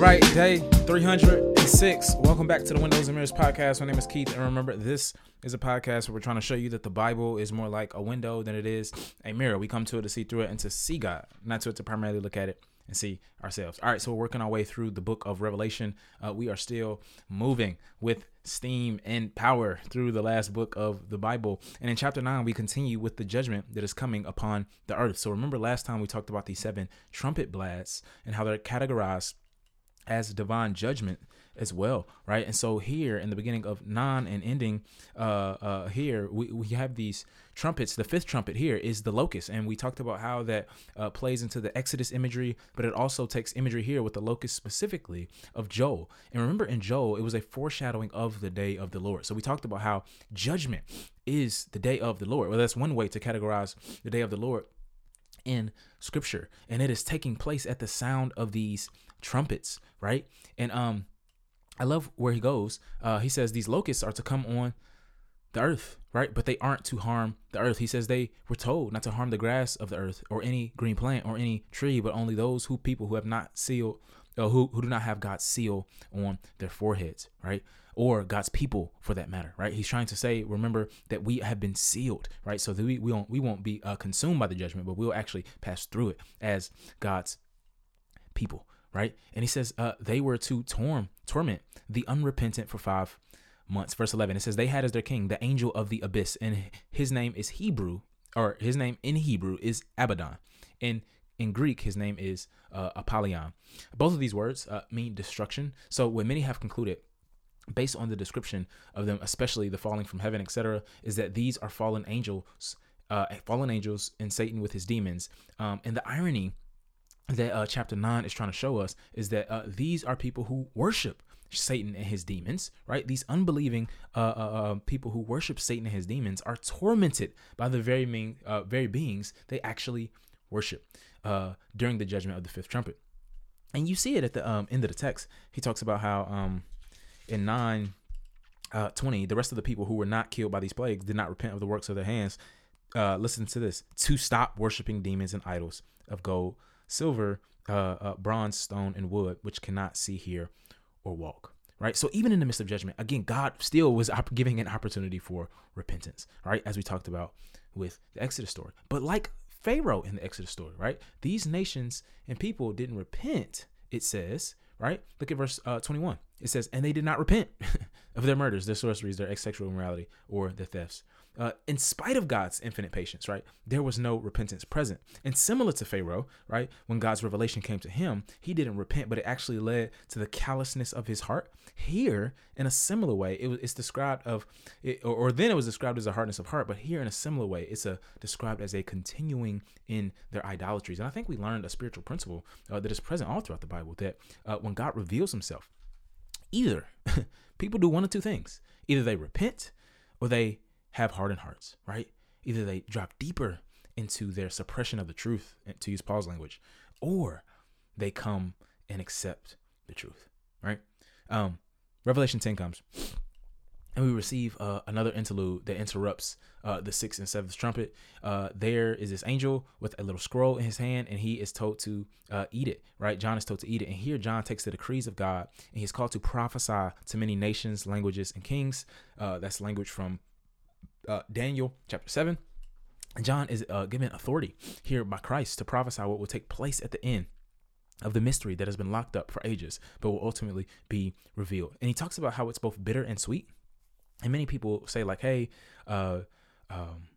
All right, day 306. Welcome back to the Windows and Mirrors podcast. My name is Keith, and remember, this is a podcast where we're trying to show you that the Bible is more like a window than it is a mirror. We come to it to see through it and to see God, not to it to primarily look at it and see ourselves. All right, so we're working our way through the book of Revelation. Uh, we are still moving with steam and power through the last book of the Bible. And in chapter 9, we continue with the judgment that is coming upon the earth. So remember last time we talked about these seven trumpet blasts and how they're categorized as divine judgment as well, right? And so here in the beginning of non and ending uh, uh, here, we, we have these trumpets. The fifth trumpet here is the locust, and we talked about how that uh, plays into the Exodus imagery, but it also takes imagery here with the locust specifically of Joel. And remember, in Joel, it was a foreshadowing of the day of the Lord. So we talked about how judgment is the day of the Lord. Well, that's one way to categorize the day of the Lord in Scripture, and it is taking place at the sound of these trumpets, right? And um I love where he goes. Uh, he says these locusts are to come on the earth, right? But they aren't to harm the earth. He says they were told not to harm the grass of the earth or any green plant or any tree, but only those who people who have not sealed, uh, who who do not have God's seal on their foreheads, right? Or God's people, for that matter, right? He's trying to say, remember that we have been sealed, right? So that we we won't we won't be uh, consumed by the judgment, but we'll actually pass through it as God's people, right? And he says uh, they were to torm, torment the unrepentant for five months. Verse 11, it says they had as their king the angel of the abyss, and his name is Hebrew, or his name in Hebrew is Abaddon. And in Greek, his name is uh, Apollyon. Both of these words uh, mean destruction. So what many have concluded based on the description of them, especially the falling from heaven, etc., is that these are fallen angels, uh, fallen angels, and Satan with his demons. Um, and the irony that uh, chapter 9 is trying to show us is that uh, these are people who worship Satan and his demons, right? These unbelieving uh, uh, uh people who worship Satan and his demons are tormented by the very uh, very beings they actually worship during the judgment of the fifth trumpet. And you see it at the um, end of the text. He talks about how um, in 9 20, the rest of the people who were not killed by these plagues did not repent of the works of their hands. listen to this to stop worshiping demons and idols of gold silver, uh, uh, bronze, stone, and wood, which cannot see, hear, or walk. Right. So even in the midst of judgment, again, God still was giving an opportunity for repentance. Right, as we talked about with the Exodus story. But like Pharaoh in the Exodus story, right? These nations and people didn't repent. It says, right? Look at verse uh, 21. It says, and they did not repent of their murders, their sorceries, their sexual immorality, or their thefts uh, in spite of God's infinite patience, right, there was no repentance present. And similar to Pharaoh, right, when God's revelation came to him, he didn't repent, but it actually led to the callousness of his heart. Here, in a similar way, it it's described of, it, or, or, then it was described as a hardness of heart, but here in a similar way, it's a described as a continuing in their idolatries. And I think we learned a spiritual principle uh, that is present all throughout the Bible that uh, when God reveals Himself, either people do one of two things: either they repent or they have hardened hearts, right? Either they drop deeper into their suppression of the truth, to use Paul's language, or they come and accept the truth, right? Um, Revelation 10 comes, and we receive uh, another interlude that interrupts uh, the sixth and seventh trumpet. Uh, there is this angel with a little scroll in his hand, and he is told to uh, eat it, right? John is told to eat it. And here, John takes the decrees of God, and he's called to prophesy to many nations, languages, and kings. Uh, that's language from uh, Daniel chapter 7. John is uh, given authority here by Christ to prophesy what will take place at the end of the mystery that has been locked up for ages, but will ultimately be revealed. And he talks about how it's both bitter and sweet. And many people say, like, hey, uh, um,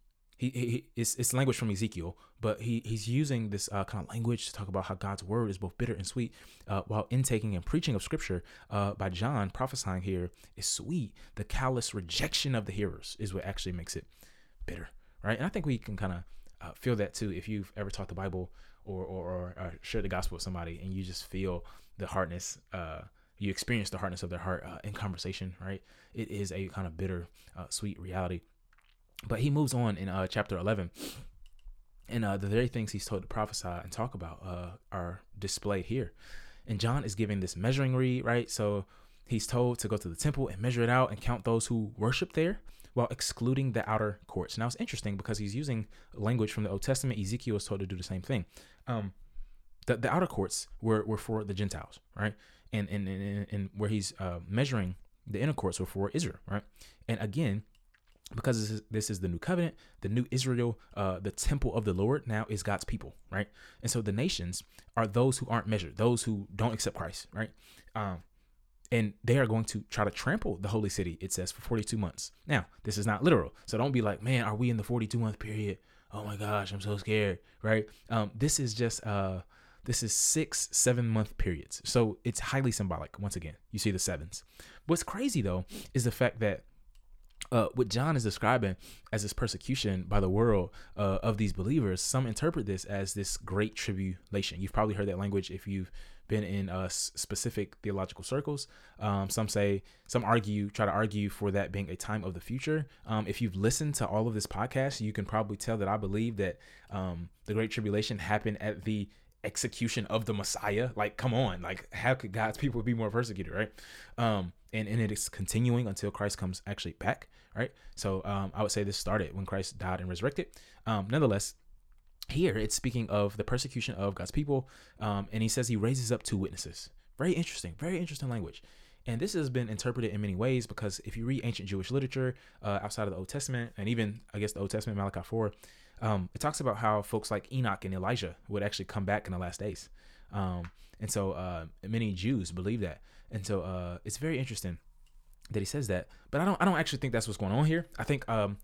he, he it's, it's language from Ezekiel, but he he's using this uh, kind of language to talk about how God's word is both bitter and sweet, uh, while intaking and preaching of Scripture uh, by John prophesying here is sweet. The callous rejection of the hearers is what actually makes it bitter, right? And I think we can kind of uh, feel that too if you've ever taught the Bible or or, or uh, shared the gospel with somebody and you just feel the hardness. Uh, you experience the hardness of their heart in conversation, right? It is a kind of bitter, sweet reality. But he moves on in uh, chapter 11. And uh, the very things he's told to prophesy and talk about uh, are displayed here. And John is giving this measuring reed, right? So he's told to go to the temple and measure it out and count those who worship there while excluding the outer courts. Now it's interesting because he's using language from the Old Testament. Ezekiel was told to do the same thing. Um, the, the outer courts were, were for the Gentiles, right? and and and, and where he's uh, measuring the inner courts were for Israel, right? And again, because this is, the new covenant, the new Israel, uh, the temple of the Lord now is God's people, right? And so the nations are those who aren't measured, those who don't accept Christ, right? Um, and they are going to try to trample the holy city, it says, for 42 months. Now, this is not literal. So don't be like, man, are we in the 42 month period? Oh my gosh, I'm so scared, right? Um, this is just, uh, this is six, seven month periods. So it's highly symbolic. Once again, you see the sevens. What's crazy though is the fact that uh, what John is describing as this persecution by the world uh, of these believers, some interpret this as this great tribulation. You've probably heard that language if you've been in uh, specific theological circles. Um, some say, some argue, try to argue for that being a time of the future. Um, if you've listened to all of this podcast, you can probably tell that I believe that um, the Great Tribulation happened at the execution of the Messiah. Like, come on, like, how could God's people be more persecuted, right? Um, and, and it is continuing until Christ comes actually back, right? So um, I would say this started when Christ died and resurrected. Um, nonetheless, here it's speaking of the persecution of God's people, um, and he says he raises up two witnesses. Very interesting, very interesting language. And this has been interpreted in many ways because if you read ancient Jewish literature uh, outside of the Old Testament, and even I guess the Old Testament, Malachi 4, um, it talks about how folks like Enoch and Elijah would actually come back in the last days. Um, and so uh, many Jews believe that. And so uh, it's very interesting that he says that. But I don't I don't actually think that's what's going on here. I think um,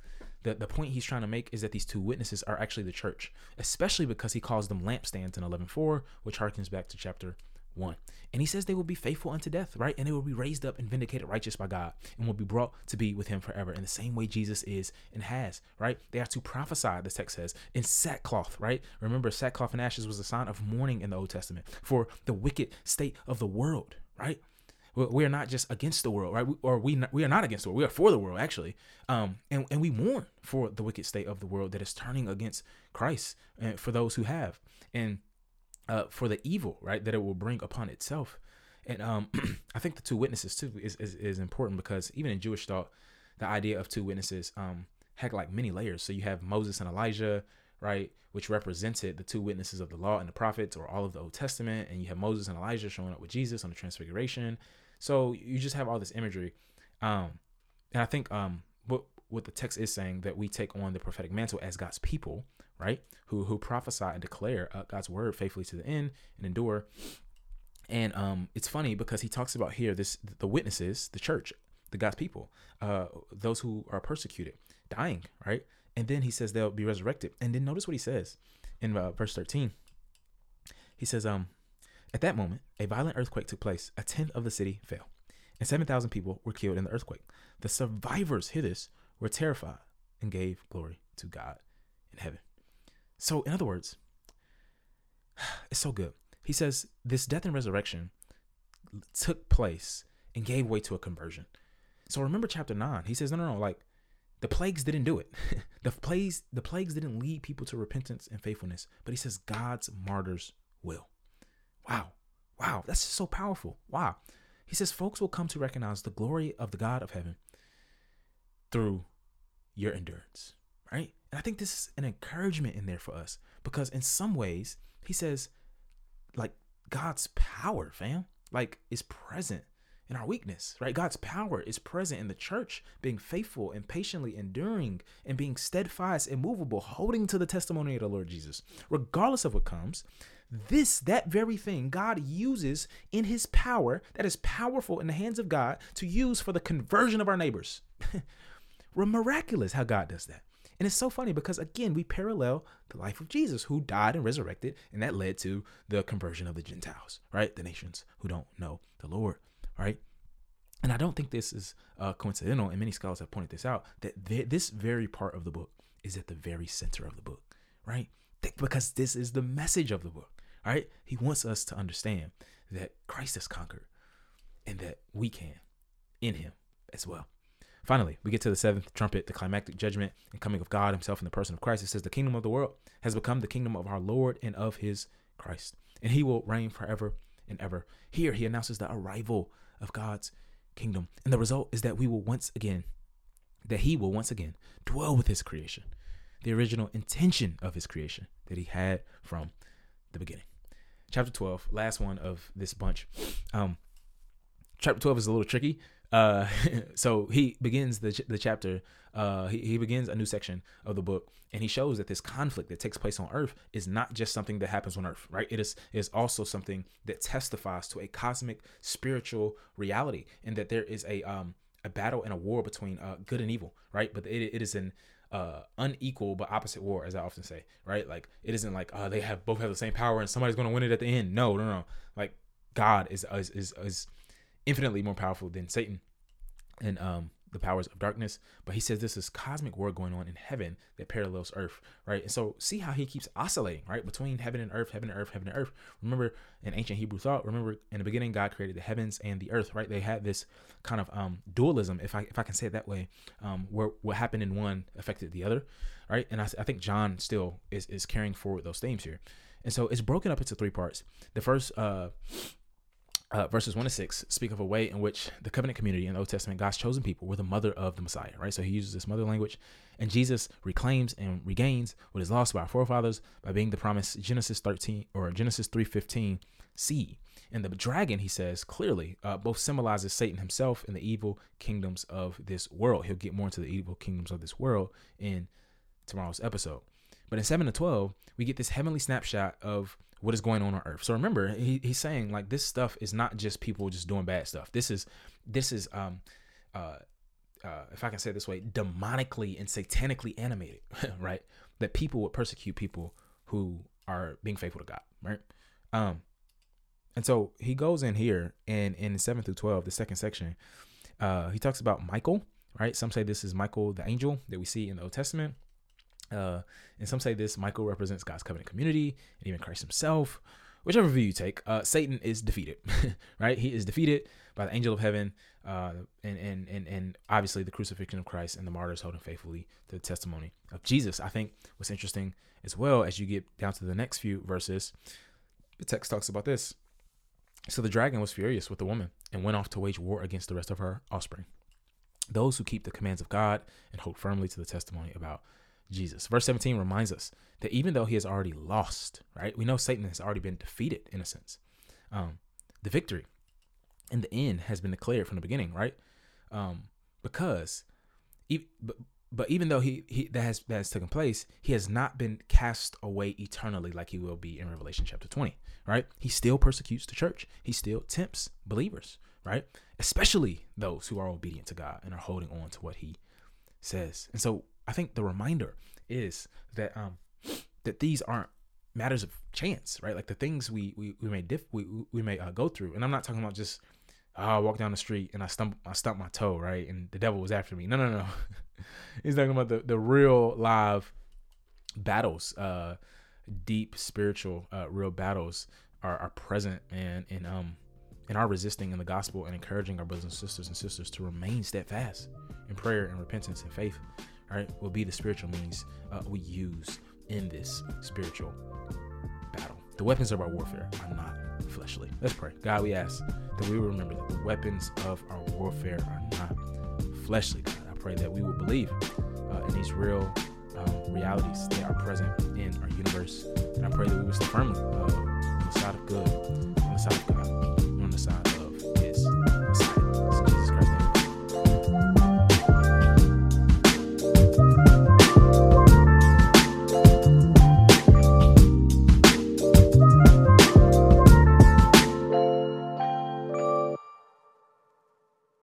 the, the point he's trying to make is that these two witnesses are actually the church, especially because he calls them lampstands in 11.4, which harkens back to chapter 1. And he says they will be faithful unto death, right? And they will be raised up and vindicated righteous by God and will be brought to be with him forever in the same way Jesus is and has, right? They are to prophesy, the text says, in sackcloth, right? Remember, sackcloth and ashes was a sign of mourning in the Old Testament for the wicked state of the world, right? we are not just against the world, right? or we we are not against the world. We are for the world, actually. Um, and and we mourn for the wicked state of the world that is turning against Christ, and for those who have, and uh, for the evil, right, that it will bring upon itself. And um, I think the two witnesses too is, is is important because even in Jewish thought, the idea of two witnesses um had like many layers. So you have Moses and Elijah, right, which represented the two witnesses of the law and the prophets, or all of the Old Testament, and you have Moses and Elijah showing up with Jesus on the Transfiguration so you just have all this imagery. Um, and I think um, what what the text is saying that we take on the prophetic mantle as God's people, right? Who who prophesy and declare uh, God's word faithfully to the end and endure. And um, it's funny because he talks about here this the witnesses, the church, the God's people, uh, those who are persecuted, dying, right? And then he says they'll be resurrected. And then notice what he says in uh, verse 13. He says, um, at that moment, a violent earthquake took place. A tenth of the city fell, and 7,000 people were killed in the earthquake. The survivors, hear this, were terrified and gave glory to God in heaven. So, in other words, it's so good. He says this death and resurrection took place and gave way to a conversion. So remember chapter 9. He says, no, no, no, like the plagues didn't do it. the plagues, the plagues didn't lead people to repentance and faithfulness, but he says God's martyrs will. Wow. Wow. That's just so powerful. Wow. He says, folks will come to recognize the glory of the God of heaven through your endurance, right? And I think this is an encouragement in there for us because in some ways, he says, like, God's power, fam, like, is present in our weakness, right? God's power is present in the church, being faithful and patiently enduring and being steadfast, immovable, holding to the testimony of the Lord Jesus, regardless of what comes. This, that very thing, God uses in his power, that is powerful in the hands of God, to use for the conversion of our neighbors. We're miraculous how God does that. And it's so funny because, again, we parallel the life of Jesus, who died and resurrected, and that led to the conversion of the Gentiles, right? The nations who don't know the Lord, right? And I don't think this is uh, coincidental, and many scholars have pointed this out, that th- this very part of the book is at the very center of the book, right? Because this is the message of the book. right? He wants us to understand that Christ has conquered and that we can in him as well. Finally, we get to the seventh trumpet, the climactic judgment and coming of God himself in the person of Christ. It says, The kingdom of the world has become the kingdom of our Lord and of his Christ, and he will reign forever and ever. Here, he announces the arrival of God's kingdom. And the result is that we will once again, that he will once again dwell with his creation, the original intention of his creation that he had from the beginning chapter 12, last one of this bunch. Um, chapter 12 is a little tricky. Uh, so he begins the, the chapter, uh, he, he begins a new section of the book and he shows that this conflict that takes place on earth is not just something that happens on earth, right? It is, is also something that testifies to a cosmic spiritual reality and that there is a, um, a battle and a war between uh, good and evil, right? But it, it is an uh, unequal but opposite war, as I often say, right? Like it isn't like oh they have both have the same power and somebody's going to win it at the end. No, no, no. Like God is is is, is infinitely more powerful than Satan, and um the powers of darkness. But he says this is cosmic war going on in heaven that parallels earth, right? And so see how he keeps oscillating, right? Between heaven and earth, heaven and earth, heaven and earth. Remember in ancient Hebrew thought, remember in the beginning, God created the heavens and the earth, right? They had this kind of um, dualism, if I if I can say it that way, um, where what happened in one affected the other, right? And I, I think John still is, is carrying forward those themes here. And so it's broken up into three parts. The first uh, uh, verses 1 to 6 speak of a way in which the covenant community in the Old Testament, God's chosen people, were the mother of the Messiah, right? So he uses this mother language, and Jesus reclaims and regains what is lost by our forefathers by being the promised Genesis 13 or Genesis 3:15 seed. And the dragon, he says clearly, uh, both symbolizes Satan himself and the evil kingdoms of this world. He'll get more into the evil kingdoms of this world in tomorrow's episode. But in 7 to 12, we get this heavenly snapshot of what is going on on earth. So remember, he, he's saying like this stuff is not just people just doing bad stuff. This is this is um uh uh, if I can say it this way, demonically and satanically animated, right? That people would persecute people who are being faithful to God, right? Um, and so he goes in here and in seven through twelve, the second section, uh, he talks about Michael, right? Some say this is Michael the angel that we see in the Old Testament. Uh, and some say this Michael represents God's covenant community and even Christ himself. Whichever view you take, uh, Satan is defeated, right? He is defeated by the angel of heaven, uh, and, and and and obviously the crucifixion of Christ and the martyrs holding faithfully to the testimony of Jesus. I think what's interesting as well as you get down to the next few verses, the text talks about this. So the dragon was furious with the woman and went off to wage war against the rest of her offspring, those who keep the commands of God and hold firmly to the testimony about Jesus. Verse 17 reminds us that even though he has already lost, right? We know Satan has already been defeated in a sense. Um, the victory in the end has been declared from the beginning, right? Um, because, but, but even though he, he that has that has taken place, he has not been cast away eternally like he will be in Revelation chapter 20, right? He still persecutes the church. He still tempts believers, right? Especially those who are obedient to God and are holding on to what he says. And so I think the reminder is that um that these aren't matters of chance, right? Like the things we we, we may diff we we may uh, go through, and I'm not talking about just oh, I walk down the street and I stump I stump my toe, right? And the devil was after me. No, no, no. He's talking about the the real live battles, uh, deep spiritual, uh, real battles are are present and and um and are resisting in the gospel and encouraging our brothers and sisters and sisters to remain steadfast in prayer and repentance and faith right, will be the spiritual means uh, we use in this spiritual battle. The weapons of our warfare are not fleshly. Let's pray. God, we ask that we remember that the weapons of our warfare are not fleshly. God, I pray that we will believe uh, in these real um, realities that are present in our universe. And I pray that we will stand firmly uh, on the side of good, on the side of God.